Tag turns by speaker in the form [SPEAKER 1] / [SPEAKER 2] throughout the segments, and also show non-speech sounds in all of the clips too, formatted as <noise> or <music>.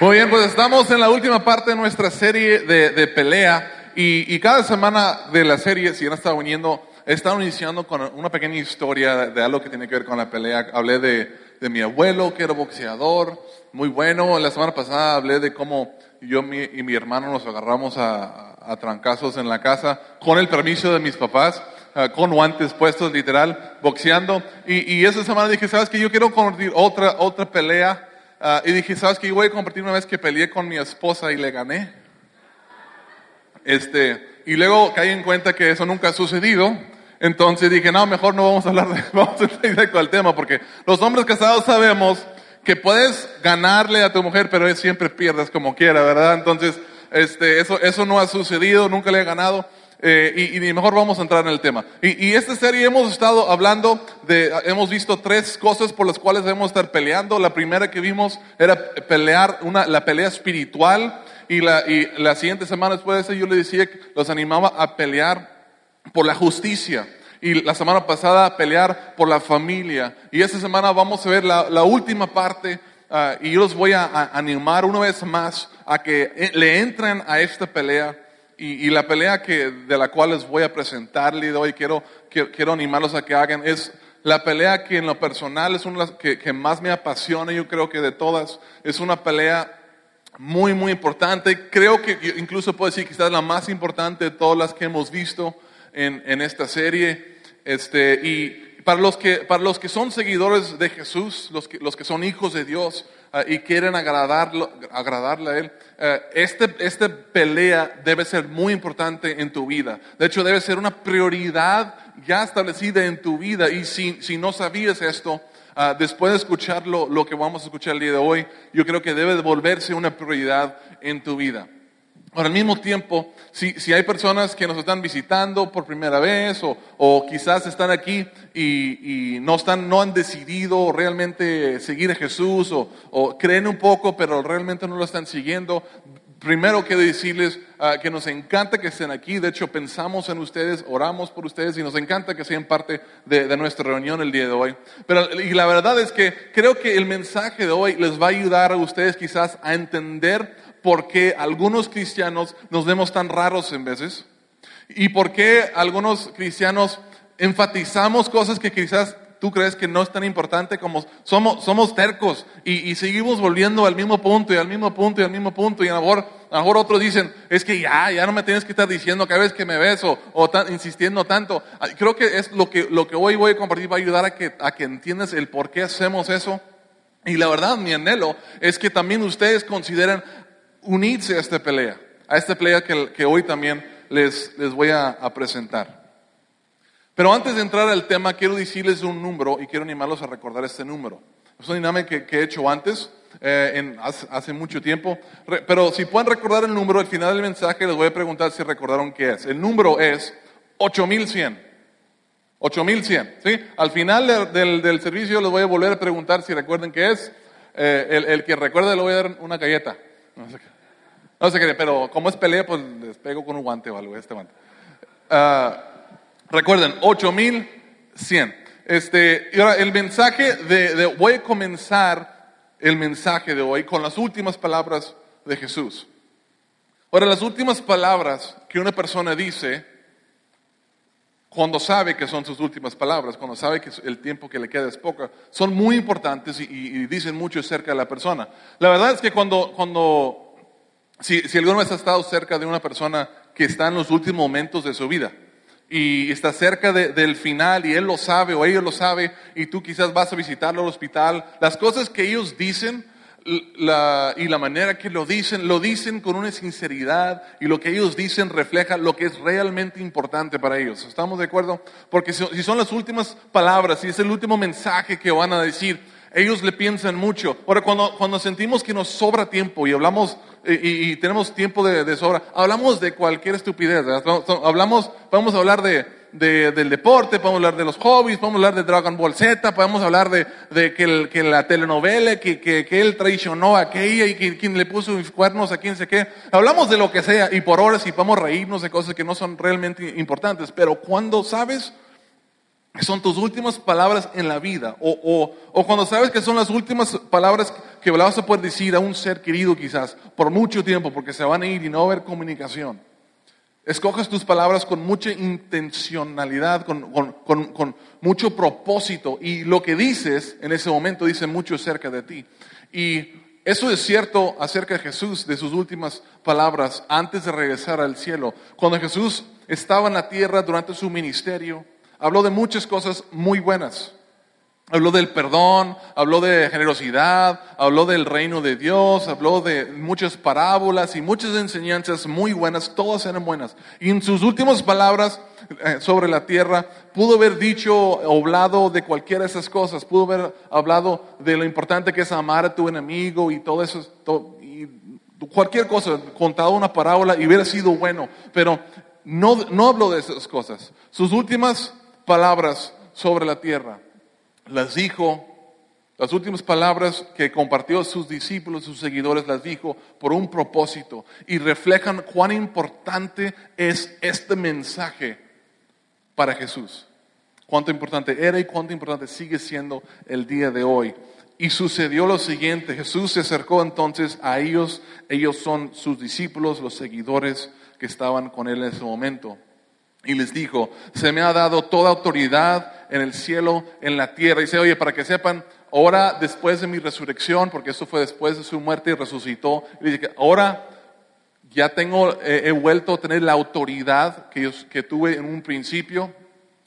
[SPEAKER 1] Muy bien, pues estamos en la última parte de nuestra serie de, de pelea y, y cada semana de la serie, si han estado viniendo, he estado iniciando con una pequeña historia de, de algo que tiene que ver con la pelea. Hablé de, de mi abuelo, que era boxeador, muy bueno. La semana pasada hablé de cómo yo mi- y mi hermano nos agarramos a, a trancazos en la casa con el permiso de mis papás. ah, con guantes puestos, literal, boxeando. Y, y esa semana dije, ¿sabes que Yo quiero compartir otra, otra pelea. Ah, y dije, ¿sabes que Yo voy a compartir una vez que peleé con mi esposa y le gané. Este, y luego caí en cuenta que eso nunca ha sucedido. Entonces dije, no, mejor no vamos a hablar de, <laughs> vamos a directo al tema, porque los hombres casados sabemos que puedes ganarle a tu mujer, pero siempre pierdes como quiera, ¿verdad? Entonces, este, eso, eso no ha sucedido, nunca le he ganado. Eh, y, y mejor vamos a entrar en el tema. Y, y esta serie hemos estado hablando de, hemos visto tres cosas por las cuales debemos estar peleando. La primera que vimos era pelear, una, la pelea espiritual. Y la, y la siguiente semana después de eso yo le decía que los animaba a pelear por la justicia. Y la semana pasada a pelear por la familia. Y esta semana vamos a ver la, la última parte. ah, y yo los voy a, a animar una vez más a que eh, le entren a esta pelea. Y, y la pelea que, de la cual les voy a presentar el día de hoy, quiero, quiero, quiero animarlos a que hagan, es la pelea que en lo personal es una que, que más me apasiona, yo creo que de todas, es una pelea muy, muy importante. Creo que incluso puedo decir quizás la más importante de todas las que hemos visto en, en esta serie. Este, y para los, que, para los que son seguidores de Jesús, los que, los que son hijos de Dios ah, y quieren agradarlo, agradarle a Él, eh, este, esta pelea debe ser muy importante en tu vida. De hecho, debe ser una prioridad ya establecida en tu vida. Y si, si no sabías esto, Ah, después de escuchar lo, lo que vamos a escuchar el día de hoy, yo creo que debe de volverse una prioridad en tu vida. Ahora, al mismo tiempo, si, si hay personas que nos están visitando por primera vez o, o quizás están aquí y, y no, están, no han decidido realmente seguir a Jesús o, o creen un poco pero realmente no lo están siguiendo, primero quiero decirles ah, que nos encanta que estén aquí. De hecho, pensamos en ustedes, oramos por ustedes y nos encanta que sean parte de, de nuestra reunión el día de hoy. Pero, y la verdad es que creo que el mensaje de hoy les va a ayudar a ustedes quizás a entender por qué algunos cristianos nos vemos tan raros en veces y por qué algunos cristianos enfatizamos cosas que quizás tú crees que no es tan importante como somos, somos tercos y, y seguimos volviendo al mismo punto y al mismo punto y al mismo punto y a lo mejor, a lo mejor otros dicen, es que ya, ya no me tienes que estar diciendo cada vez que me ves o, tan- insistiendo tanto. Creo que es lo que, lo que hoy voy a compartir va a ayudar a que, a que entiendas el por qué hacemos eso. Y la verdad, mi anhelo es que también ustedes consideren unirse a esta pelea, a esta pelea que, hoy también les, les voy a, presentar. Pero antes de entrar al tema, quiero decirles un número y quiero animarlos a recordar este número. Es una dinámica que, he hecho antes, eh, hace, mucho tiempo. Pero si pueden recordar el número, al final del mensaje les voy a preguntar si recordaron qué es. El número es 8100. 8100, ¿sí? Al final del, del- del servicio les voy a volver a preguntar si recuerden qué es. Eh, el, el que recuerde le voy a dar una galleta. No sé qué. Pero como es pelea, pues les pego con un guante o algo, este guante. Ah, recuerden, 8100. Este, y ahora el mensaje de, voy a comenzar el mensaje de hoy con las últimas palabras de Jesús. Ahora, las últimas palabras que una persona dice cuando sabe que son sus últimas palabras, cuando sabe que el tiempo que le queda es poco, son muy importantes y, y- y dicen mucho acerca de la persona. La verdad es que cuando, cuando si, si alguna vez has estado cerca de una persona que está en los últimos momentos de su vida y está cerca de- del final y él lo sabe o ella lo sabe y tú quizás vas a visitarlo al hospital, las cosas que ellos dicen y la manera que lo dicen, lo dicen con una sinceridad y lo que ellos dicen refleja lo que es realmente importante para ellos. ¿Estamos de acuerdo? Porque si, si son las últimas palabras, si es el último mensaje que van a decir, ellos le piensan mucho. Ahora, cuando, cuando sentimos que nos sobra tiempo y hablamos y, y- tenemos tiempo de, de sobra, hablamos de cualquier estupidez. ¿verdad? Hablamos, vamos a hablar de, de- del deporte, podemos hablar de los hobbies, podemos hablar de Dragon Ball Z, podemos hablar de, que, la telenovela, que, que, que él traicionó a aquella y que quien le puso cuernos a quién sé qué. Hablamos de lo que sea y por horas y podemos reírnos de cosas que no son realmente importantes. Pero cuando sabes son tus últimas palabras en la vida, o, o, o, cuando sabes que son las últimas palabras que vas a poder decir a un ser querido quizás por mucho tiempo, porque se van a ir y no va a haber comunicación. Escoges tus palabras con mucha intencionalidad, con, con, con, con, mucho propósito, y lo que dices en ese momento dice mucho acerca de ti. Y eso es cierto acerca de Jesús, de sus últimas palabras antes de regresar al cielo. Cuando Jesús estaba en la tierra durante su ministerio, habló de muchas cosas muy buenas. Habló del perdón, habló de generosidad, habló del reino de Dios, habló de muchas parábolas y muchas enseñanzas muy buenas, todas eran buenas. Y en sus últimas palabras eh, sobre la tierra, pudo haber dicho hablado de cualquiera de esas cosas, pudo haber hablado de lo importante que es amar a tu enemigo y todo eso, cualquier cosa, contado una parábola y hubiera sido bueno, pero no, no habló de esas cosas. Sus últimas palabras sobre la tierra las dijo, las últimas palabras que compartió sus discípulos, sus seguidores, las dijo por un propósito y reflejan cuán importante es este mensaje para Jesús. Cuánto importante era y cuánto importante sigue siendo el día de hoy. Y sucedió lo siguiente, Jesús se acercó entonces a ellos, ellos son sus discípulos, los seguidores que estaban con él en ese momento. Y les dijo, se me ha dado toda autoridad en el cielo, en la tierra. Y dice, oye, para que sepan, ahora después de mi resurrección, porque eso fue después de su muerte y resucitó, y dice ahora ya tengo, eh, he vuelto a tener la autoridad que, que tuve en un principio.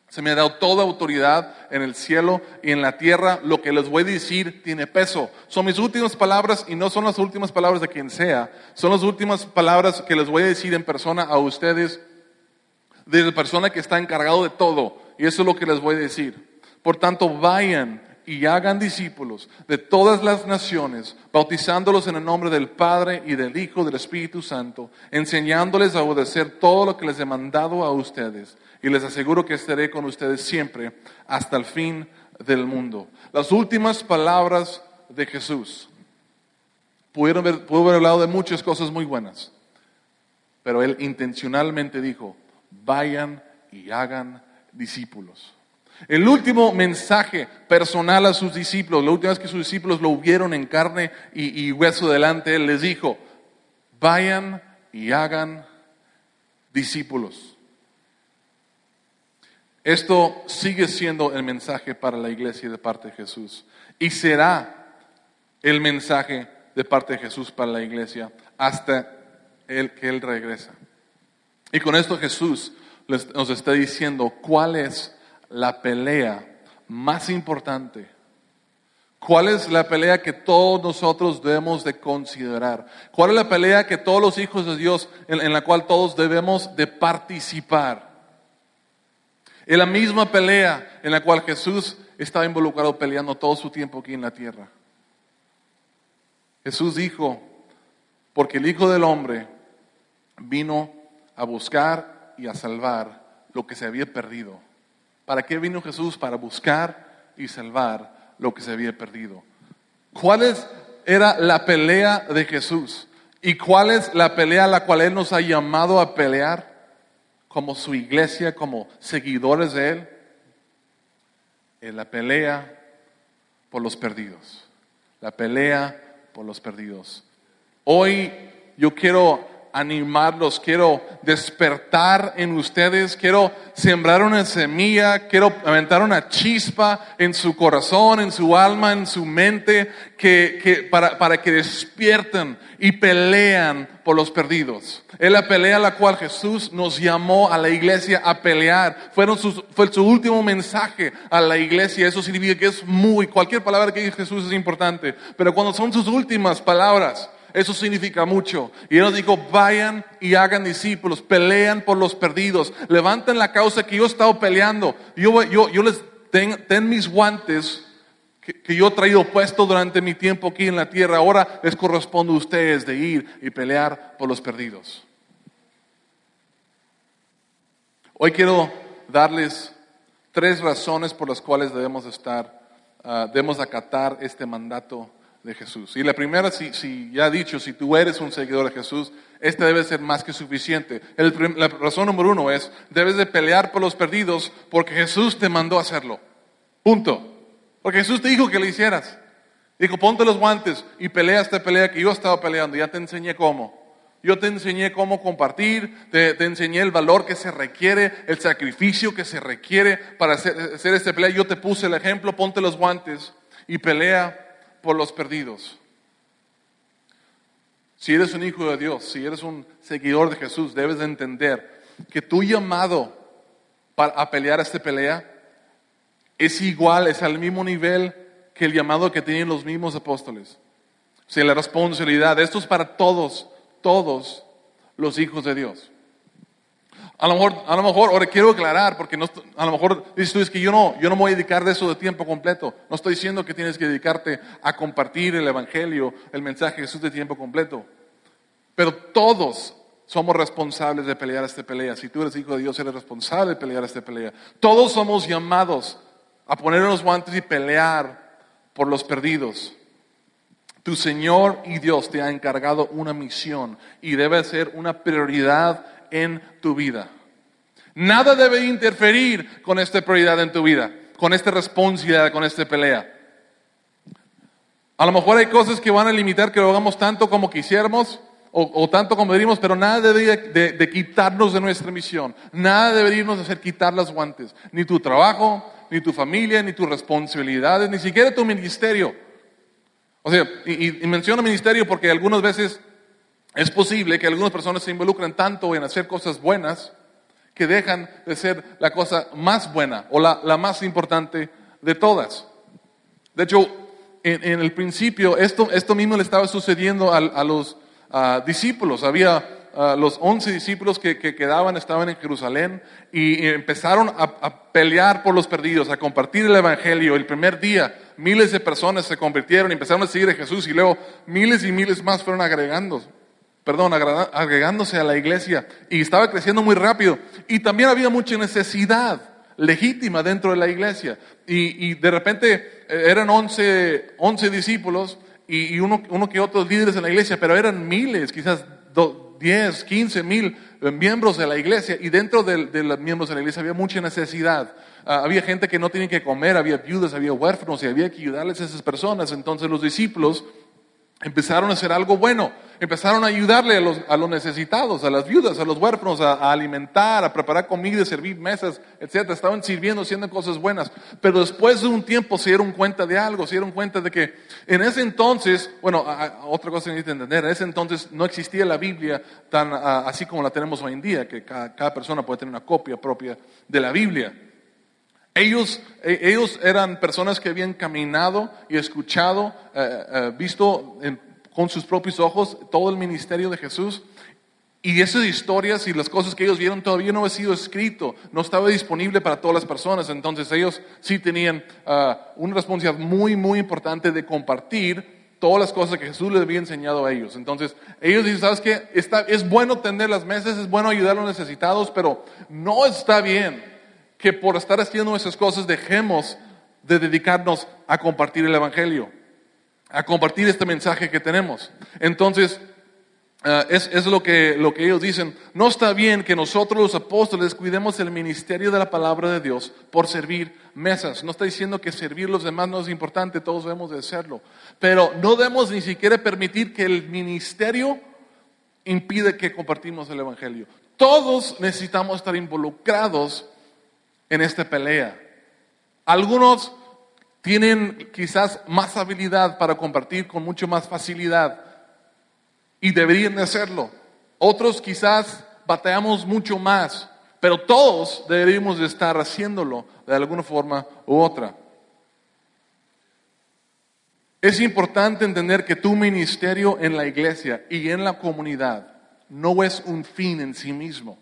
[SPEAKER 1] Se me ha dado toda autoridad en el cielo y en la tierra. Lo que les voy a decir tiene peso. Son mis últimas palabras y no son las últimas palabras de quien sea. Son las últimas palabras que les voy a decir en persona a ustedes de la persona que está encargado de todo. Y eso es lo que les voy a decir. Por tanto, vayan y hagan discípulos de todas las naciones, bautizándolos en el nombre del Padre y del Hijo y del Espíritu Santo, enseñándoles a obedecer todo lo que les he mandado a ustedes. Y les aseguro que estaré con ustedes siempre hasta el fin del mundo. Las últimas palabras de Jesús. Pudieron haber, haber hablado de muchas cosas muy buenas, pero él intencionalmente dijo, vayan y hagan discípulos. El último mensaje personal a sus discípulos, la última vez que sus discípulos lo vieron en carne y, hueso delante, él les dijo, vayan y hagan discípulos. Esto sigue siendo el mensaje para la iglesia de parte de Jesús y será el mensaje de parte de Jesús para la iglesia hasta el que Él regresa. Y con esto Jesús nos está diciendo cuál es la pelea más importante. ¿Cuál es la pelea que todos nosotros debemos de considerar? ¿Cuál es la pelea que todos los hijos de Dios, en, la cual todos debemos de participar? Es la misma pelea en la cual Jesús estaba involucrado peleando todo su tiempo aquí en la tierra. Jesús dijo, porque el Hijo del Hombre vino a buscar y a salvar lo que se había perdido. ¿Para qué vino Jesús? Para buscar y salvar lo que se había perdido. ¿Cuál era la pelea de Jesús? ¿Y cuál es la pelea a la cual Él nos ha llamado a pelear como su iglesia, como seguidores de Él? Es la pelea por los perdidos. La pelea por los perdidos. Hoy yo quiero animarlos, quiero despertar en ustedes, quiero sembrar una semilla, quiero aventar una chispa en su corazón, en su alma, en su mente, que, para, que despierten y pelean por los perdidos. Es la pelea la cual Jesús nos llamó a la iglesia a pelear. Fueron fue su último mensaje a la iglesia. Eso significa que es muy, cualquier palabra que dice Jesús es importante. Pero cuando son sus últimas palabras, eso significa mucho. Y Él nos dijo, vayan y hagan discípulos, pelean por los perdidos, levanten la causa que yo he estado peleando. Yo, yo, yo les ten, mis guantes que, yo he traído puesto durante mi tiempo aquí en la tierra. Ahora les corresponde a ustedes de ir y pelear por los perdidos. Hoy quiero darles tres razones por las cuales debemos estar, uh, debemos acatar este mandato de Jesús. Y la primera, si, si ya he dicho, si tú eres un seguidor de Jesús, este debe ser más que suficiente. la razón número uno es, debes de pelear por los perdidos porque Jesús te mandó a hacerlo. Punto. Porque Jesús te dijo que lo hicieras. Dijo, ponte los guantes y pelea esta pelea que yo estaba peleando. Ya te enseñé cómo. Yo te enseñé cómo compartir, te, enseñé el valor que se requiere, el sacrificio que se requiere para hacer, hacer esta pelea. Yo te puse el ejemplo, ponte los guantes y pelea por los perdidos. Si eres un hijo de Dios, si eres un seguidor de Jesús, debes de entender que tu llamado para, a pelear esta pelea es igual, es al mismo nivel que el llamado que tienen los mismos apóstoles. O la responsabilidad, esto es para todos, todos los hijos de Dios. A lo mejor, a lo mejor, ahora quiero aclarar, porque no, a lo mejor dices tú, es que yo no, yo no me voy a dedicar de eso de tiempo completo. No estoy diciendo que tienes que dedicarte a compartir el Evangelio, el mensaje de Jesús de tiempo completo. Pero todos somos responsables de pelear esta pelea. Si tú eres hijo de Dios, eres responsable de pelear esta pelea. Todos somos llamados a poner los guantes y pelear por los perdidos. Tu Señor y Dios te ha encargado una misión y debe ser una prioridad en tu vida. Nada debe interferir con esta prioridad en tu vida, con esta responsabilidad, con esta pelea. A lo mejor hay cosas que van a limitar que lo hagamos tanto como quisiéramos o, tanto como deberíamos, pero nada debería de, quitarnos de nuestra misión. Nada deberíamos hacer quitar las guantes. Ni tu trabajo, ni tu familia, ni tus responsabilidades, ni siquiera tu ministerio. O sea, y, y menciono ministerio porque algunas veces es posible que algunas personas se involucren tanto en hacer cosas buenas que dejan de ser la cosa más buena o la, más importante de todas. De hecho, en, el principio esto, esto mismo le estaba sucediendo a, los discípulos. Había los once discípulos que, quedaban, estaban en Jerusalén y, empezaron a, a, pelear por los perdidos, a compartir el Evangelio. El primer día miles de personas se convirtieron y empezaron a seguir a Jesús y luego miles y miles más fueron agregando perdón, agregándose a la iglesia y estaba creciendo muy rápido. Y también había mucha necesidad legítima dentro de la iglesia. Y, de repente eh, eran 11, 11 discípulos y, uno, uno, que otros líderes en la iglesia, pero eran miles, quizás 10, 15 mil eh, miembros de la iglesia. Y dentro de, los miembros de la iglesia había mucha necesidad. Ah, había gente que no tenía que comer, había viudas, había huérfanos y había que ayudarles a esas personas. Entonces los discípulos empezaron a hacer algo bueno, empezaron a ayudarle a los, a los necesitados, a las viudas, a los huérfanos, a, alimentar, a preparar comida, servir mesas, etc. Estaban sirviendo, haciendo cosas buenas. Pero después de un tiempo se dieron cuenta de algo, se dieron cuenta de que en ese entonces, bueno, otra cosa que necesito entender, en ese entonces no existía la Biblia tan así como la tenemos hoy en día, que cada, cada persona puede tener una copia propia de la Biblia. Ellos, e, ellos eran personas que habían caminado y escuchado, eh, eh, visto con sus propios ojos todo el ministerio de Jesús. Y esas historias y las cosas que ellos vieron todavía no había sido escrito, no estaba disponible para todas las personas. Entonces ellos sí tenían ah, una responsabilidad muy, muy importante de compartir todas las cosas que Jesús les había enseñado a ellos. Entonces, ellos dicen, ¿sabes qué? Está, es bueno tender las mesas, es bueno ayudar a los necesitados, pero no está bien que por estar haciendo esas cosas dejemos de dedicarnos a compartir el Evangelio, a compartir este mensaje que tenemos. Entonces, eh, es, lo, que, lo que ellos dicen. No está bien que nosotros los apóstoles cuidemos el ministerio de la palabra de Dios por servir mesas. No está diciendo que servir los demás no es importante, todos debemos de hacerlo. Pero no debemos ni siquiera permitir que el ministerio impide que compartimos el Evangelio. Todos necesitamos estar involucrados en esta pelea. Algunos tienen quizás más habilidad para compartir con mucho más facilidad y deberían de hacerlo. Otros quizás bateamos mucho más, pero todos deberíamos de estar haciéndolo de alguna forma u otra. Es importante entender que tu ministerio en la iglesia y en la comunidad no es un fin en sí mismo.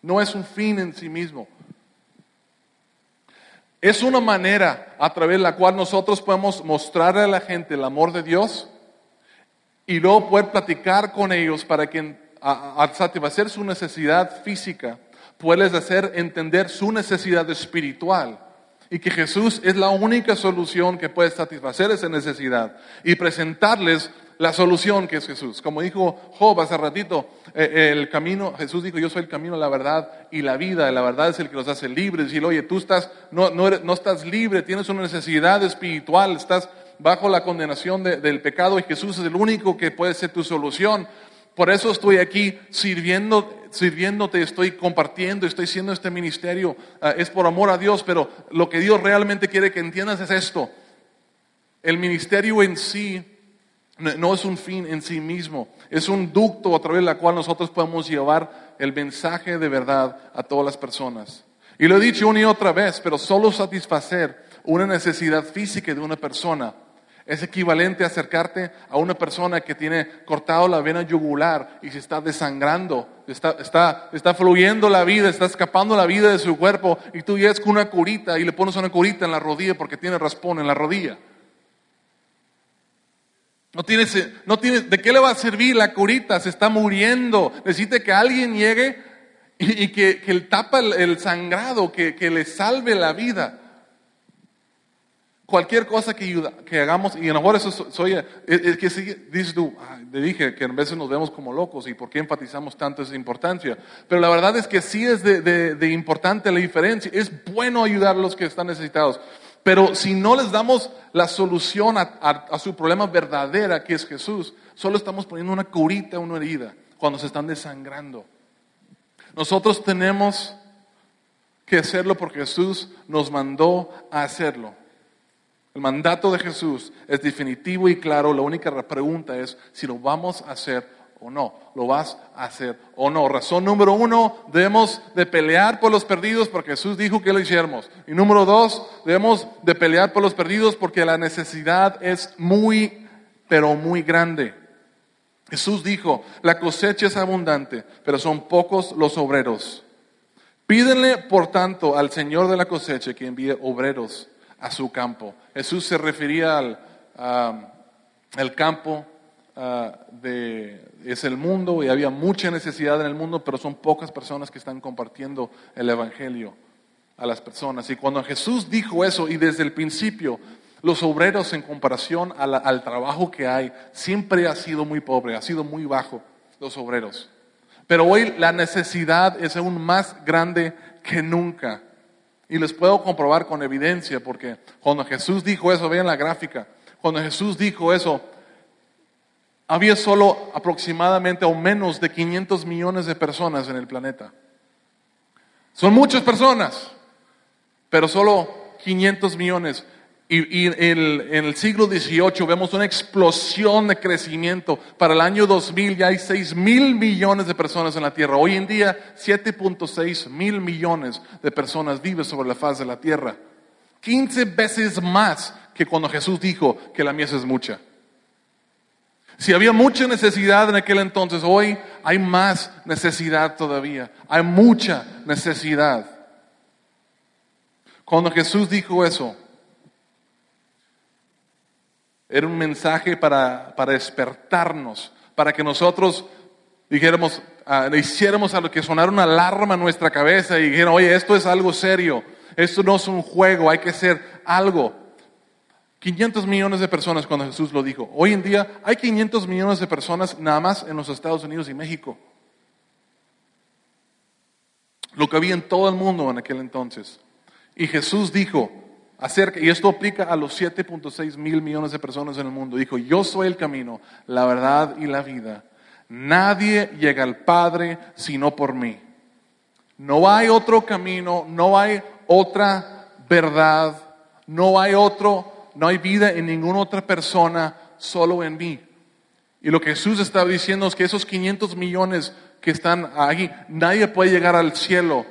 [SPEAKER 1] No es un fin en sí mismo. Es una manera a través de la cual nosotros podemos mostrarle a la gente el amor de Dios y luego poder platicar con ellos para que al satisfacer su necesidad física, puedes hacer entender su necesidad espiritual. Y que Jesús es la única solución que puede satisfacer esa necesidad y presentarles la solución que es Jesús. Como dijo Job hace ratito, eh, el camino, Jesús dijo, yo soy el camino, la verdad y la vida. La verdad es el que nos hace libres. Decir, oye, tú estás, no, no, no estás libre, tienes una necesidad espiritual, estás bajo la condenación del pecado y Jesús es el único que puede ser tu solución. Por eso estoy aquí sirviendo, sirviéndote, estoy compartiendo, estoy haciendo este ministerio. Ah, es por amor a Dios, pero lo que Dios realmente quiere que entiendas es esto. El ministerio en sí no es un fin en sí mismo, es un ducto a través del cual nosotros podemos llevar el mensaje de verdad a todas las personas. Y lo he dicho una y otra vez, pero solo satisfacer una necesidad física de una persona es equivalente a acercarte a una persona que tiene cortado la vena yugular y se está desangrando, está, está, está fluyendo la vida, está escapando la vida de su cuerpo y tú llegas con una curita y le pones una curita en la rodilla porque tiene raspón en la rodilla. No tiene, no tiene, ¿De qué le va a servir la curita? Se está muriendo. Necesita que alguien llegue y, que, que tapa el, sangrado, que, que le salve la vida cualquier cosa que, que hagamos, y a lo mejor eso soy, es, que si, dices tú, te dije que a veces nos vemos como locos y por qué enfatizamos tanto esa importancia, pero la verdad es que sí es de, importante la diferencia, es bueno ayudar a los que están necesitados, pero si no les damos la solución a, su problema verdadera, que es Jesús, solo estamos poniendo una curita, una herida, cuando se están desangrando. Nosotros tenemos que hacerlo porque Jesús nos mandó a hacerlo. El mandato de Jesús es definitivo y claro. La única pregunta es si lo vamos a hacer o no. ¿Lo vas a hacer o no? Razón número uno, debemos de pelear por los perdidos porque Jesús dijo que lo hiciéramos. Y número dos, debemos de pelear por los perdidos porque la necesidad es muy, pero muy grande. Jesús dijo, la cosecha es abundante, pero son pocos los obreros. Pídenle, por tanto, al Señor de la cosecha que envíe obreros a su campo. Jesús se refería al, campo ah, de, es el mundo y había mucha necesidad en el mundo, pero son pocas personas que están compartiendo el Evangelio a las personas. Y cuando Jesús dijo eso, y desde el principio, los obreros en comparación al trabajo que hay, siempre ha sido muy pobre, ha sido muy bajo los obreros. Pero hoy la necesidad es aún más grande que nunca. Y les puedo comprobar con evidencia, porque cuando Jesús dijo eso, vean la gráfica, cuando Jesús dijo eso, había solo aproximadamente o menos de 500 millones de personas en el planeta. Son muchas personas, pero solo 500 millones. Y, en el siglo XVIII vemos una explosión de crecimiento. Para el año 2000 ya hay 6 mil millones de personas en la Tierra. Hoy en día 7.6 mil millones de personas viven sobre la faz de la Tierra. 15 veces más que cuando Jesús dijo que la mies es mucha. Si había mucha necesidad en aquel entonces, hoy hay más necesidad todavía. Hay mucha necesidad. Cuando Jesús dijo eso, era un mensaje para, para despertarnos, para que nosotros dijéramos, uh, hiciéramos a lo que sonara una alarma en nuestra cabeza y dijeran, oye, esto es algo serio, esto no es un juego, hay que hacer algo. 500 millones de personas cuando Jesús lo dijo. Hoy en día hay 500 millones de personas nada más en los Estados Unidos y México. Lo que había en todo el mundo en aquel entonces. Y Jesús dijo, acerca, y esto aplica a los 7.6 mil millones de personas en el mundo, dijo, yo soy el camino, la verdad y la vida. Nadie llega al Padre sino por mí. No hay otro camino, no hay otra verdad, no hay otro, no hay vida en ninguna otra persona, solo en mí. Y lo que Jesús estaba diciendo es que esos 500 millones que están ahí, nadie puede llegar al cielo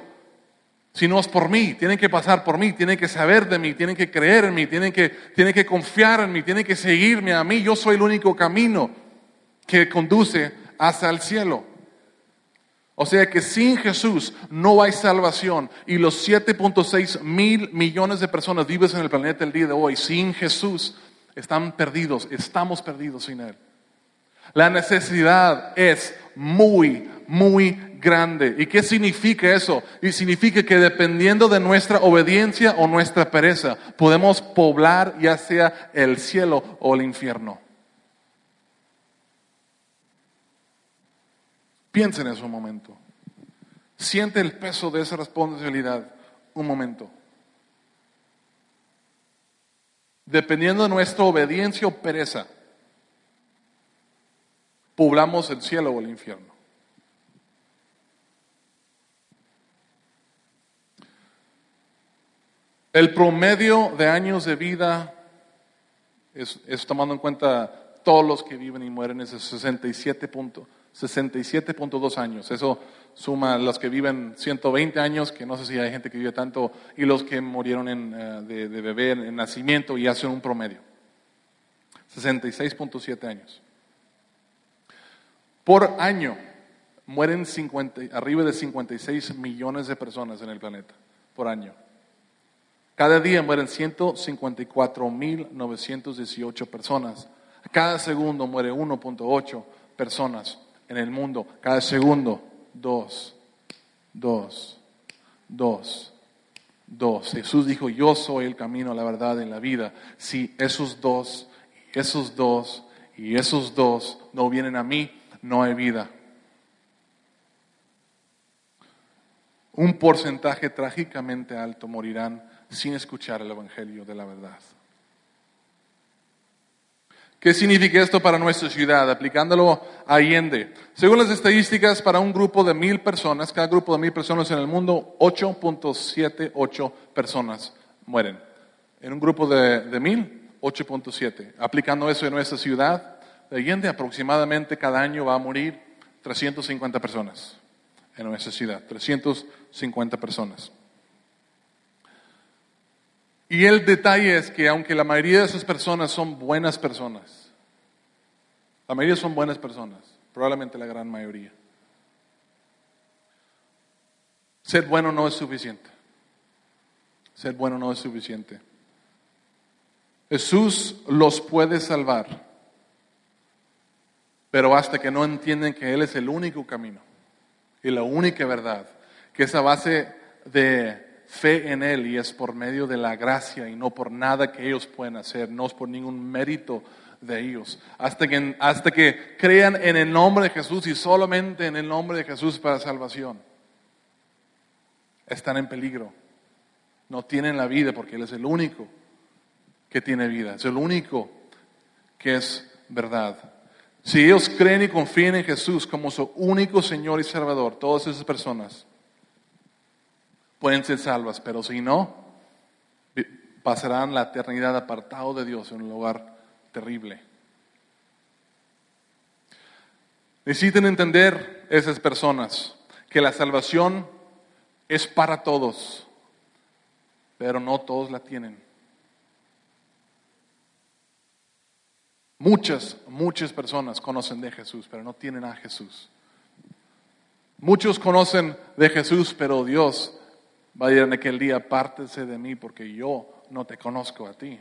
[SPEAKER 1] si no es por mí, tienen que pasar por mí, tienen que saber de mí, tienen que creer en mí, tienen que, tienen que confiar en mí, tienen que seguirme a mí. Yo soy el único camino que conduce hacia el cielo. O sea que sin Jesús no hay salvación. Y los 7.6 mil millones de personas vivas en el planeta el día de hoy, sin Jesús, están perdidos, estamos perdidos sin Él. La necesidad es muy, muy grande. ¿Y qué significa eso? Y significa que dependiendo de nuestra obediencia o nuestra pereza, podemos poblar ya sea el cielo o el infierno. Piensa en eso un momento. Siente el peso de esa responsabilidad un momento. Dependiendo de nuestra obediencia o pereza, poblamos el cielo o el infierno. El promedio de años de vida, es, tomando en cuenta todos los que viven y mueren, es 67.2 años. Eso suma los que viven 120 años, que no sé si hay gente que vive tanto, y los que murieron en, eh, de, de bebé en, nacimiento y hacen un promedio. 66.7 años. Por año mueren 50, arriba de 56 millones de personas en el planeta, por año. Cada día mueren 154.918 personas. Cada segundo muere 1.8 personas en el mundo. Cada segundo, dos, dos, dos, dos. Jesús dijo, yo soy el camino, la verdad y la vida. Si esos dos, esos dos y esos dos no vienen a mí, no hay vida. Un porcentaje trágicamente alto morirán sin escuchar el Evangelio de la verdad. ¿Qué significa esto para nuestra ciudad? Aplicándolo a Allende. Según las estadísticas, para un grupo de mil personas, cada grupo de mil personas en el mundo, 8.78 personas mueren. En un grupo de, de mil, 8.7. Aplicando eso en nuestra ciudad de Allende, aproximadamente cada año va a morir 350 personas en nuestra ciudad. 350 personas. Y el detalle es que aunque la mayoría de esas personas son buenas personas, la mayoría son buenas personas, probablemente la gran mayoría, ser bueno no es suficiente. Ser bueno no es suficiente. Jesús los puede salvar, pero hasta que no entienden que Él es el único camino y la única verdad, que esa base de fe en Él y es por medio de la gracia y no por nada que ellos pueden hacer, no es por ningún mérito de ellos. Hasta que, hasta que crean en el nombre de Jesús y solamente en el nombre de Jesús para salvación. Están en peligro. No tienen la vida porque Él es el único que tiene vida. Es el único que es verdad. Si ellos creen y confían en Jesús como su único Señor y Salvador, todas esas personas pueden ser salvas, pero si no, pasarán la eternidad apartado de Dios en un lugar terrible. Necesitan entender esas personas que la salvación es para todos, pero no todos la tienen. Muchas, muchas personas conocen de Jesús, pero no tienen a Jesús. Muchos conocen de Jesús, pero Dios Va a decir en aquel día, apártese de mí porque yo no te conozco a ti.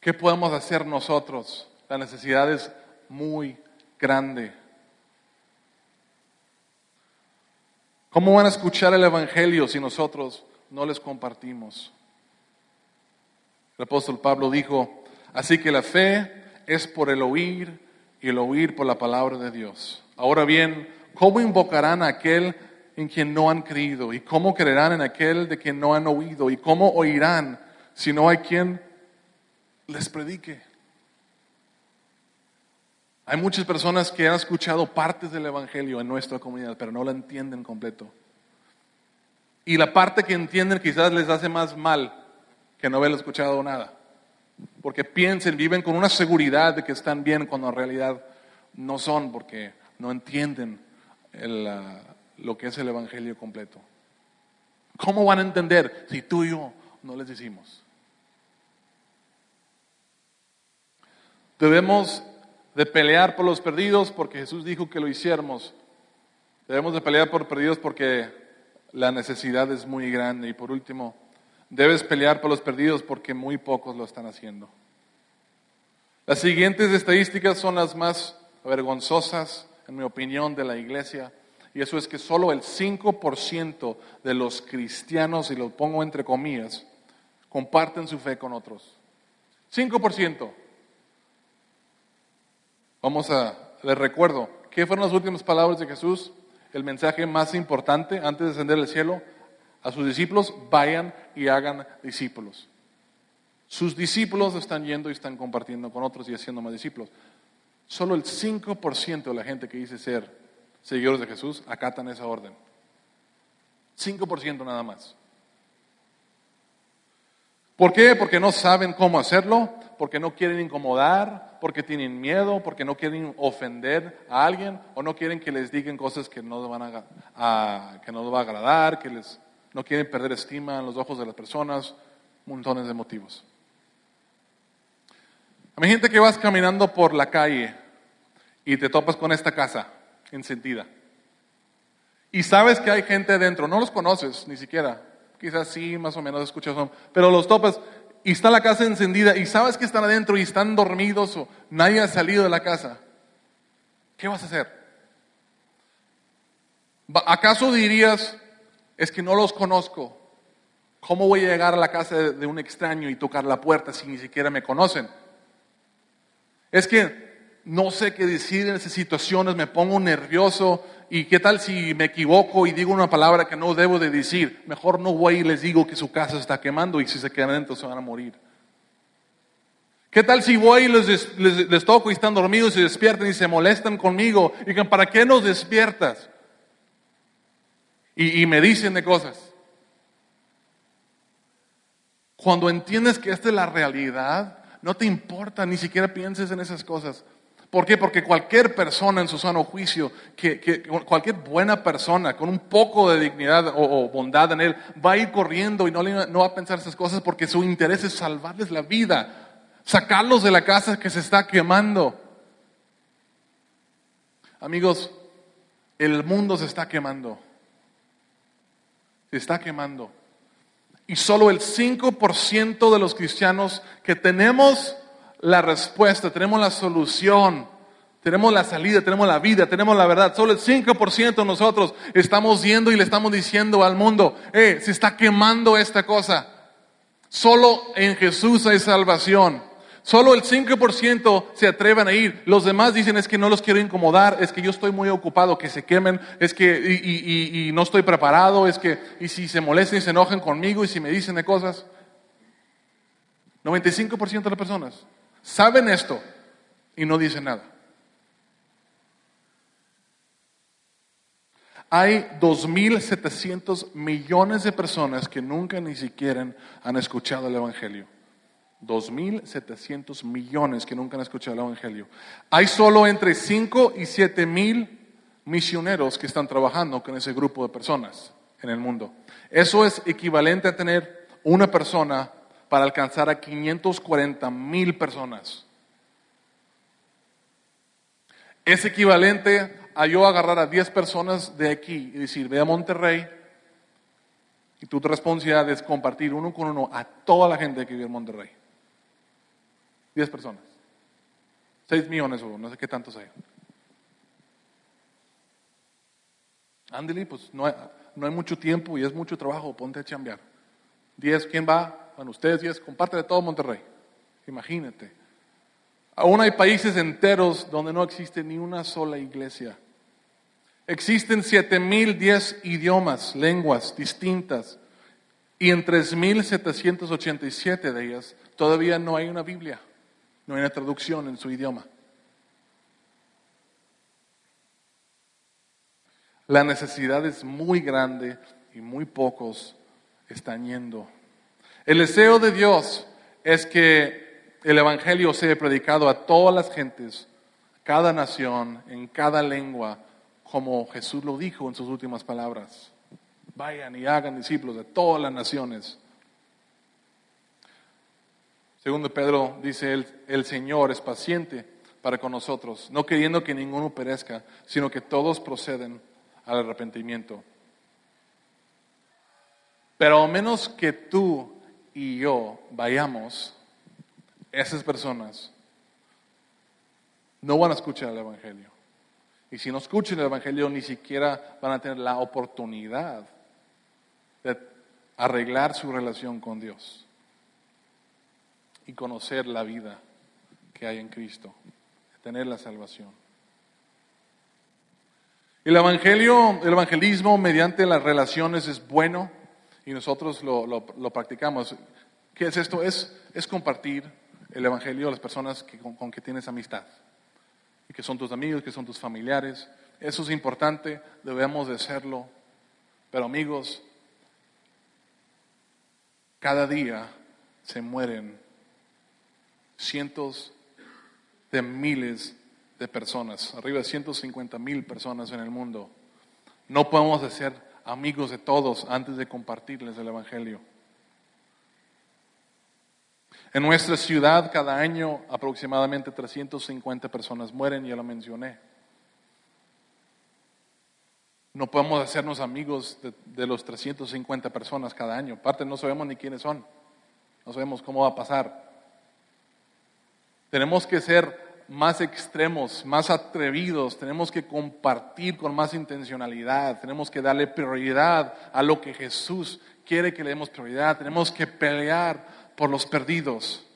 [SPEAKER 1] ¿Qué podemos hacer nosotros? La necesidad es muy grande. ¿Cómo van a escuchar el Evangelio si nosotros no les compartimos? El apóstol Pablo dijo, así que la fe es por el oír y el oír por la palabra de Dios. Ahora bien, ¿cómo invocarán a aquel en quien no han creído? ¿Y cómo creerán en aquel de quien no han oído? ¿Y cómo oirán si no hay quien les predique? Hay muchas personas que han escuchado partes del Evangelio en nuestra comunidad, pero no la entienden completo. Y la parte que entienden quizás les hace más mal que no haber escuchado nada. Porque piensen, viven con una seguridad de que están bien cuando en realidad no son, porque no entienden el, lo que es el Evangelio completo. ¿Cómo van a entender si tú y yo no les decimos? Debemos de pelear por los perdidos porque Jesús dijo que lo hiciéramos. Debemos de pelear por perdidos porque la necesidad es muy grande. Y por último, debes pelear por los perdidos porque muy pocos lo están haciendo. Las siguientes estadísticas son las más vergonzosas en mi opinión, de la iglesia. Y eso es que solo el 5% de los cristianos, y lo pongo entre comillas, comparten su fe con otros. 5%. Vamos a, les recuerdo, ¿qué fueron las últimas palabras de Jesús? El mensaje más importante antes de ascender al cielo a sus discípulos, vayan y hagan discípulos. Sus discípulos están yendo y están compartiendo con otros y haciendo más discípulos. Solo el 5% de la gente que dice ser seguidores de Jesús acatan esa orden. 5% nada más. ¿Por qué? Porque no saben cómo hacerlo, porque no quieren incomodar, porque tienen miedo, porque no quieren ofender a alguien o no quieren que les digan cosas que no, van a, que no les va a agradar, que les, no quieren perder estima en los ojos de las personas, montones de motivos. Hay gente que vas caminando por la calle y te topas con esta casa encendida. Y sabes que hay gente dentro, no los conoces ni siquiera, quizás sí, más o menos escuchas, pero los topas y está la casa encendida y sabes que están adentro y están dormidos o nadie ha salido de la casa. ¿Qué vas a hacer? ¿Acaso dirías, es que no los conozco? ¿Cómo voy a llegar a la casa de un extraño y tocar la puerta si ni siquiera me conocen? Es que no sé qué decir en esas situaciones, me pongo nervioso y qué tal si me equivoco y digo una palabra que no debo de decir. Mejor no voy y les digo que su casa está quemando y si se quedan dentro se van a morir. ¿Qué tal si voy y les, les, toco y están dormidos y despiertan y se molestan conmigo? Y que, ¿para qué nos despiertas? Y, y me dicen de cosas. Cuando entiendes que esta es la realidad, no te importa, ni siquiera pienses en esas cosas. ¿Por qué? Porque cualquier persona en su sano juicio, que, cualquier buena persona con un poco de dignidad o, bondad en él, va a ir corriendo y no, no va a pensar esas cosas porque su interés es salvarles la vida, sacarlos de la casa que se está quemando. Amigos, el mundo se está quemando. Se está quemando. Y solo el 5% de los cristianos que tenemos la respuesta, tenemos la solución, tenemos la salida, tenemos la vida, tenemos la verdad. Solo el 5% de nosotros estamos yendo y le estamos diciendo al mundo, eh, se está quemando esta cosa. Solo en Jesús hay salvación. Solo el 5% se atreven a ir. Los demás dicen es que no los quiero incomodar, es que yo estoy muy ocupado, que se quemen, es que y, no estoy preparado, es que y si se molestan y se enojan conmigo y si me dicen de cosas. 95% de las personas saben esto y no dicen nada. Hay 2.700 millones de personas que nunca ni siquiera han escuchado el Evangelio. 2.700 millones que nunca han escuchado el Evangelio. Hay solo entre 5 y 7 mil misioneros que están trabajando con ese grupo de personas en el mundo. Eso es equivalente a tener una persona para alcanzar a 540 mil personas. Es equivalente a yo agarrar a 10 personas de aquí y decir, ve a Monterrey y tu responsabilidad es compartir uno con uno a toda la gente que vive en Monterrey. 10 personas. 6 millones o no sé qué tantos hay. Ándale, pues no hay, no hay mucho tiempo y es mucho trabajo, ponte a chambear. 10, ¿quién va? Bueno, ustedes 10, comparte de todo Monterrey. Imagínate. Aún hay países enteros donde no existe ni una sola iglesia. Existen 7010 idiomas, lenguas distintas, y en 3787 de ellas todavía no hay una Biblia. No hay una traducción en su idioma. La necesidad es muy grande y muy pocos están yendo. El deseo de Dios es que el Evangelio sea predicado a todas las gentes, cada nación, en cada lengua, como Jesús lo dijo en sus últimas palabras. Vayan y hagan discípulos de todas las naciones. Segundo Pedro dice, el, el Señor es paciente para con nosotros, no queriendo que ninguno perezca, sino que todos proceden al arrepentimiento. Pero a menos que tú y yo vayamos, esas personas no van a escuchar el Evangelio. Y si no escuchan el Evangelio, ni siquiera van a tener la oportunidad de arreglar su relación con Dios y conocer la vida que hay en Cristo, tener la salvación. El evangelio, el evangelismo mediante las relaciones es bueno y nosotros lo, lo, practicamos. ¿Qué es esto? Es, es compartir el evangelio a las personas con, con que tienes amistad que son tus amigos, que son tus familiares. Eso es importante, debemos de hacerlo. Pero amigos, cada día se mueren cientos de miles de personas, arriba de 150 mil personas en el mundo. No podemos ser amigos de todos antes de compartirles el Evangelio. En nuestra ciudad cada año aproximadamente 350 personas mueren, ya lo mencioné. No podemos hacernos amigos de, de, los 350 personas cada año. Aparte, no sabemos ni quiénes son. No sabemos cómo va a pasar. Tenemos que ser más extremos, más atrevidos, tenemos que compartir con más intencionalidad, tenemos que darle prioridad a lo que Jesús quiere que le demos prioridad, tenemos que pelear por los perdidos.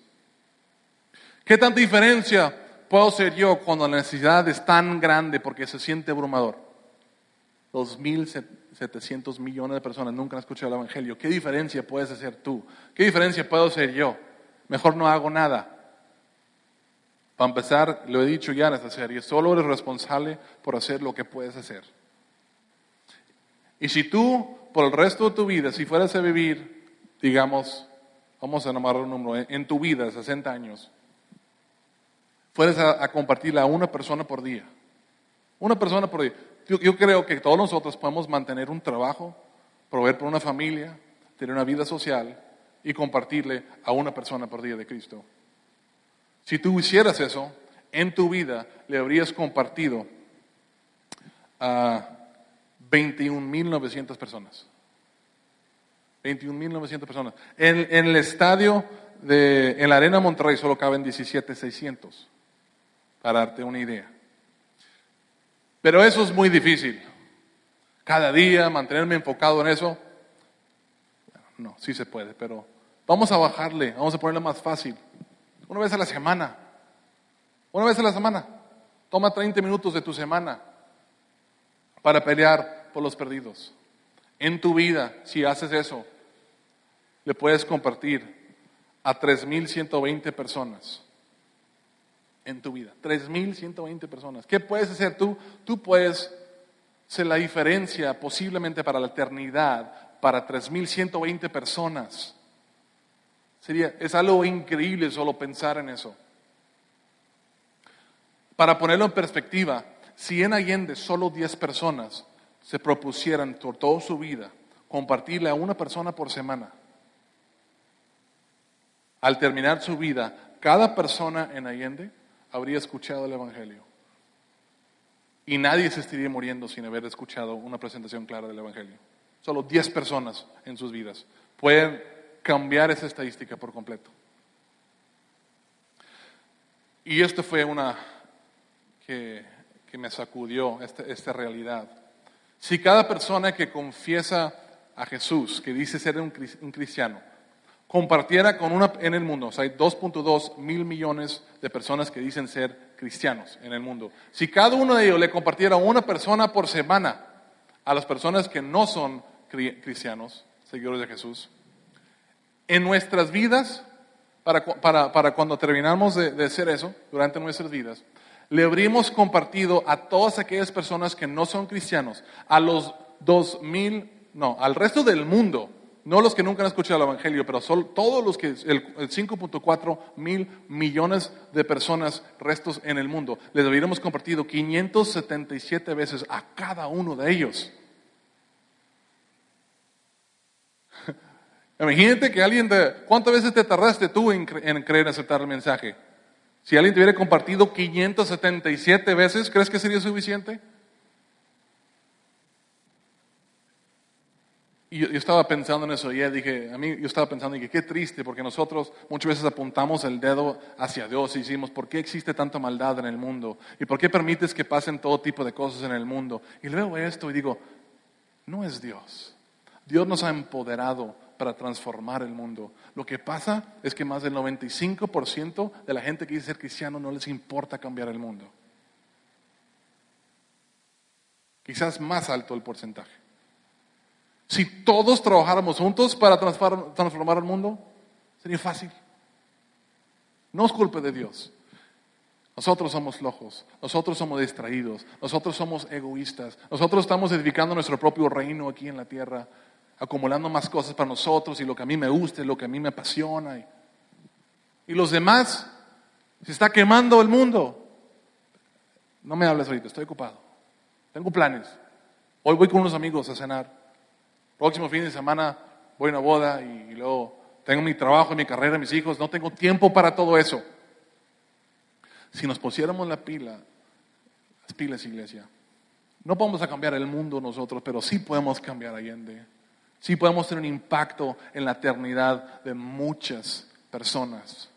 [SPEAKER 1] ¿Qué tanta diferencia puedo ser yo cuando la necesidad es tan grande porque se siente abrumador? 2.700 millones de personas nunca han escuchado el Evangelio. ¿Qué diferencia puedes hacer tú? ¿Qué diferencia puedo ser yo? Mejor no hago nada. Para empezar, lo he dicho ya en esta serie, solo eres responsable por hacer lo que puedes hacer. Y si tú, por el resto de tu vida, si fueras a vivir, digamos, vamos a nombrar un número, en tu vida, 60 años, fueras a, compartirla a una persona por día, una persona por día, yo, yo creo que todos nosotros podemos mantener un trabajo, proveer por una familia, tener una vida social y compartirle a una persona por día de Cristo. Si tú hicieras eso, en tu vida le habrías compartido a 21.900 personas. 21.900 personas. En, el estadio de, en la Arena Monterrey solo caben 17.600, para darte una idea. Pero eso es muy difícil. Cada día mantenerme enfocado en eso, no, sí se puede, pero vamos a bajarle, vamos a ponerle más fácil. Una vez a la semana. Una vez a la semana. Toma 30 minutos de tu semana para pelear por los perdidos. En tu vida, si haces eso, le puedes compartir a 3.120 personas en tu vida. 3.120 personas. ¿Qué puedes hacer tú? Tú puedes ser la diferencia posiblemente para la eternidad para 3.120 personas. Sería, es algo increíble solo pensar en eso. Para ponerlo en perspectiva, si en Allende solo 10 personas se propusieran por toda su vida compartirle a una persona por semana, al terminar su vida, cada persona en Allende habría escuchado el Evangelio. Y nadie se estaría muriendo sin haber escuchado una presentación clara del Evangelio. Solo 10 personas en sus vidas pueden cambiar esa estadística por completo. Y esto fue una que, me sacudió, esta, esta realidad. Si cada persona que confiesa a Jesús, que dice ser un, cristiano, compartiera con una en el mundo, hay 2.2 mil millones de personas que dicen ser cristianos en el mundo. Si cada uno de ellos le compartiera una persona por semana a las personas que no son cristianos, seguidores de Jesús, en nuestras vidas, para, para, para cuando terminamos de, de, hacer eso, durante nuestras vidas, le habríamos compartido a todas aquellas personas que no son cristianos, a los dos mil, no, al resto del mundo, no los que nunca han escuchado el Evangelio, pero son todos los que, el, el 5.4 mil millones de personas restos en el mundo, les habríamos compartido 577 veces a cada uno de ellos. Imagínate que alguien te... ¿Cuántas veces te tardaste tú en, en creer, aceptar el mensaje? Si alguien te hubiera compartido 577 veces, ¿crees que sería suficiente? Y yo, estaba pensando en eso ayer, dije, a mí yo estaba pensando, que qué triste, porque nosotros muchas veces apuntamos el dedo hacia Dios y decimos, ¿por qué existe tanta maldad en el mundo? ¿Y por qué permites que pasen todo tipo de cosas en el mundo? Y luego esto y digo, no es Dios. Dios nos ha empoderado para transformar el mundo. Lo que pasa es que más del 95% de la gente que dice ser cristiano no les importa cambiar el mundo. Quizás más alto el porcentaje. Si todos trabajáramos juntos para transformar el mundo, sería fácil. No es culpa de Dios. Nosotros somos flojos, nosotros somos distraídos, nosotros somos egoístas, nosotros estamos edificando nuestro propio reino aquí en la tierra, acumulando más cosas para nosotros y lo que a mí me gusta, y lo que a mí me apasiona. Y, los demás, se está quemando el mundo. No me hables ahorita, estoy ocupado. Tengo planes. Hoy voy con unos amigos a cenar. Próximo fin de semana voy a una boda y luego tengo mi trabajo, mi carrera, mis hijos. No tengo tiempo para todo eso. Si nos pusiéramos la pila, las pilas, iglesia, no vamos a cambiar el mundo nosotros, pero sí podemos cambiar Allende. Sí podemos tener un impacto en la eternidad de muchas personas.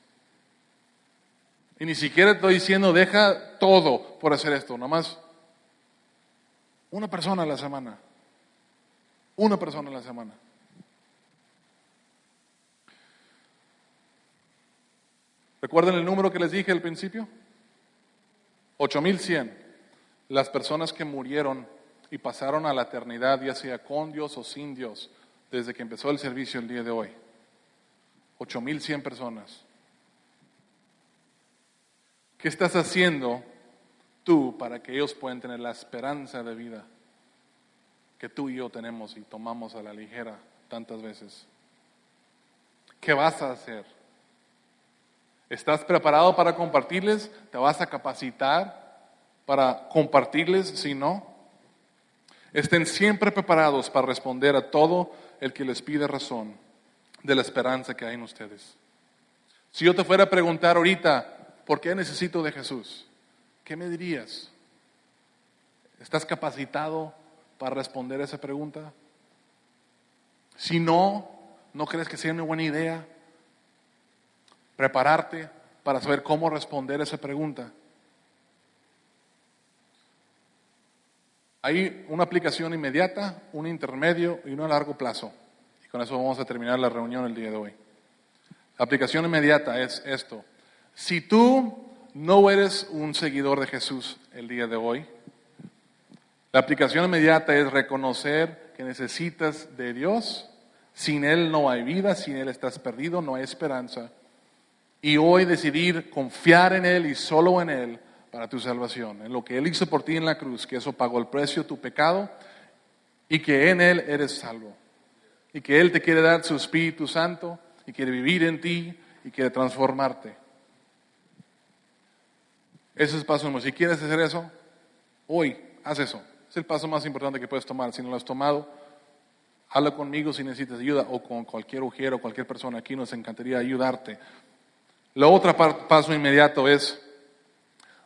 [SPEAKER 1] Y ni siquiera estoy diciendo, deja todo por hacer esto, nomás una persona a la semana. Una persona a la semana. ¿Recuerdan el número que les dije al principio? 8100. Las personas que murieron y pasaron a la eternidad, ya sea con Dios o sin Dios, desde que empezó el servicio el día de hoy. 8100 personas. ¿Qué estás haciendo tú para que ellos puedan tener la esperanza de vida que tú y yo tenemos y tomamos a la ligera tantas veces? ¿Qué vas a hacer? ¿Estás preparado para compartirles? ¿Te vas a capacitar para compartirles si no? Estén siempre preparados para responder a todo el que les pide razón de la esperanza que hay en ustedes. Si yo te fuera a preguntar ahorita, ¿por qué necesito de Jesús? ¿Qué me dirías? ¿Estás capacitado para responder esa pregunta? Si no, ¿no crees que sea una buena idea? prepararte para saber cómo responder esa pregunta. Hay una aplicación inmediata, un intermedio y uno a largo plazo. Y con eso vamos a terminar la reunión el día de hoy. La aplicación inmediata es esto. Si tú no eres un seguidor de Jesús el día de hoy, la aplicación inmediata es reconocer que necesitas de Dios. Sin Él no hay vida, sin Él estás perdido, no hay esperanza y hoy decidir confiar en Él y solo en Él para tu salvación, en lo que Él hizo por ti en la cruz, que eso pagó el precio de tu pecado y que en Él eres salvo. Y que Él te quiere dar su Espíritu Santo y quiere vivir en ti y quiere transformarte. Ese es el paso número. Si quieres hacer eso, hoy haz eso. Es el paso más importante que puedes tomar. Si no lo has tomado, habla conmigo si necesitas ayuda o con cualquier ujiero, cualquier persona aquí. Nos encantaría ayudarte. La otra paso inmediato es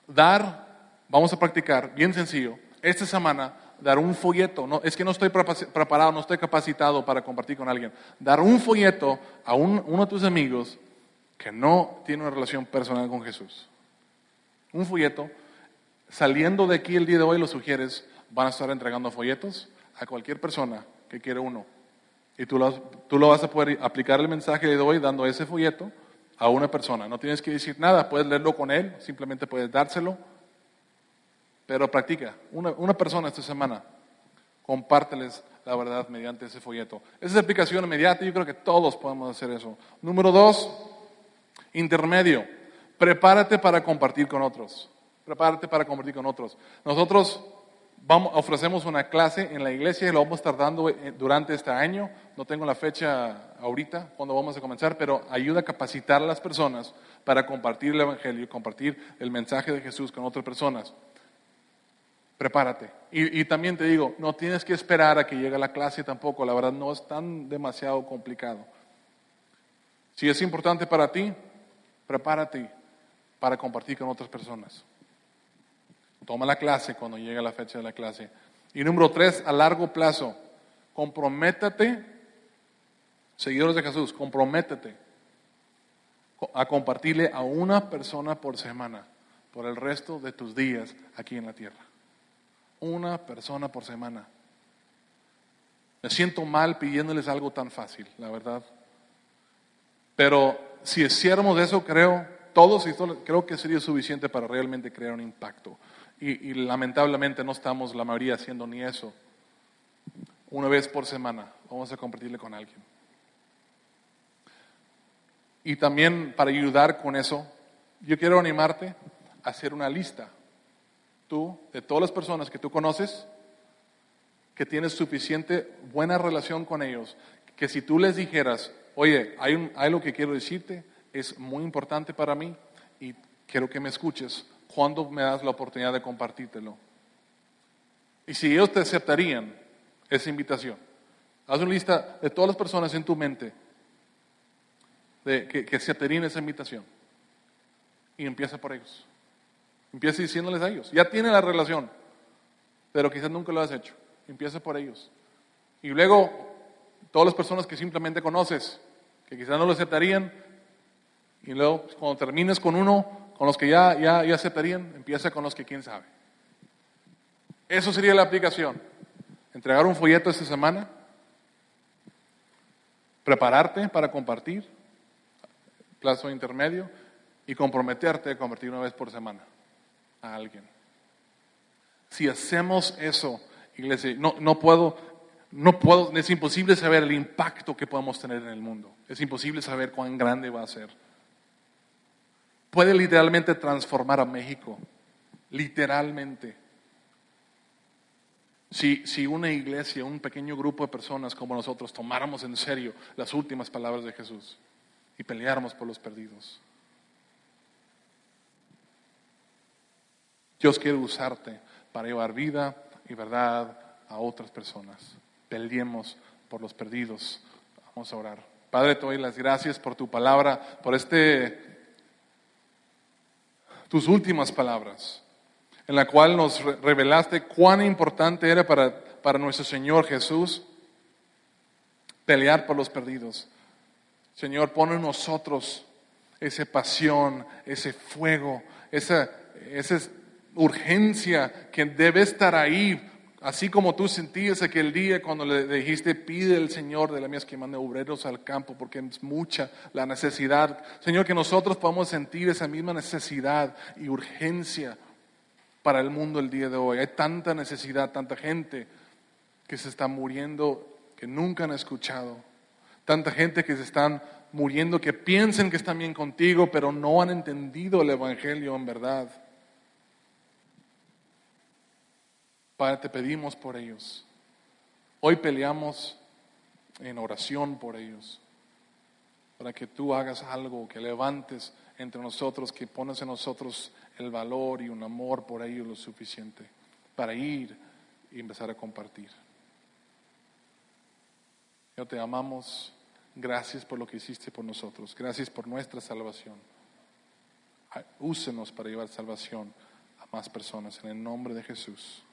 [SPEAKER 1] dar, vamos a practicar, bien sencillo, esta semana dar un folleto, no, es que no estoy preparado, no estoy capacitado para compartir con alguien, dar un folleto a uno de tus amigos que no tiene una relación personal con Jesús. Un folleto, saliendo de aquí el día de hoy, los sugieres, van a estar entregando folletos a cualquier persona que quiere uno. Y tú lo, tú lo vas a poder aplicar el mensaje de hoy dando ese folleto a una persona. No tienes que decir nada, puedes leerlo con él, simplemente puedes dárselo, pero practica. Una, una persona esta semana, compárteles la verdad mediante ese folleto. Esa es aplicación inmediata yo creo que todos podemos hacer eso. Número dos, intermedio. Prepárate para compartir con otros. Prepárate para compartir con otros. Nosotros Vamos, ofrecemos una clase en la iglesia y lo vamos a estar dando eh, durante este año. No tengo la fecha ahorita cuando vamos a comenzar, pero ayuda a capacitar a las personas para compartir el Evangelio y compartir el mensaje de Jesús con otras personas. Prepárate. Y, y también te digo, no tienes que esperar a que llegue la clase tampoco. La verdad no es tan demasiado complicado. Si es importante para ti, prepárate para compartir con otras personas. Toma la clase cuando llegue la fecha de la clase. Y número tres, a largo plazo, comprométete, seguidores de Jesús, comprométete a compartirle a una persona por semana por el resto de tus días aquí en la tierra. Una persona por semana. Me siento mal pidiéndoles algo tan fácil, la verdad. Pero si hiciéramos eso, creo, todos, creo que sería suficiente para realmente crear un impacto. Y, lamentablemente no estamos la mayoría haciendo ni eso. Una vez por semana vamos a compartirle con alguien. Y también para ayudar con eso, yo quiero animarte a hacer una lista, tú, de todas las personas que tú conoces, que tienes suficiente buena relación con ellos, que si tú les dijeras, oye, hay, un, hay algo que quiero decirte, es muy importante para mí y quiero que me escuches, ¿cuándo me das la oportunidad de compartírtelo? Y si ellos te aceptarían esa invitación, haz una lista de todas las personas en tu mente de, que, que aterine esa invitación. Y empieza por ellos. Empieza diciéndoles a ellos. Ya tiene la relación, pero quizás nunca lo has hecho. Empieza por ellos. Y luego, todas las personas que simplemente conoces, que quizás no lo aceptarían, y luego cuando termines con uno, con los que ya, ya, ya aceptarían, empieza con los que quién sabe. Eso sería la aplicación. Entregar un folleto esta semana, prepararte para compartir, plazo intermedio y comprometerte a convertir una vez por semana a alguien. Si hacemos eso, iglesia, no, no puedo, no puedo, es imposible saber el impacto que podemos tener en el mundo. Es imposible saber cuán grande va a ser. Puede literalmente transformar a México, literalmente. Si, si, una iglesia, un pequeño grupo de personas como nosotros tomáramos en serio las últimas palabras de Jesús y peleáramos por los perdidos. Dios quiere usarte para llevar vida y verdad a otras personas. Peleemos por los perdidos. Vamos a orar. Padre, te doy las gracias por tu palabra, por este tus últimas palabras, en la cual nos revelaste cuán importante era para, para nuestro Señor Jesús pelear por los perdidos. Señor, pon en nosotros esa pasión, ese fuego, esa, esa urgencia que debe estar ahí, así como tú sentías aquel día cuando le dijiste, pide el Señor de la mies que mande obreros al campo, porque es mucha la necesidad. Señor, que nosotros podamos sentir esa misma necesidad y urgencia para el mundo el día de hoy. Hay tanta necesidad, tanta gente que se está muriendo que nunca han escuchado Tanta gente que se están muriendo, que piensen que están bien contigo, pero no han entendido el Evangelio en verdad. Padre, te pedimos por ellos. Hoy peleamos en oración por ellos, para que tú hagas algo, que levantes entre nosotros, que pones en nosotros el valor y un amor por ellos lo suficiente, para ir y empezar a compartir. Yo te amamos. Gracias por lo que hiciste por nosotros. Gracias por nuestra salvación. Úsenos para llevar salvación a más personas en el nombre de Jesús.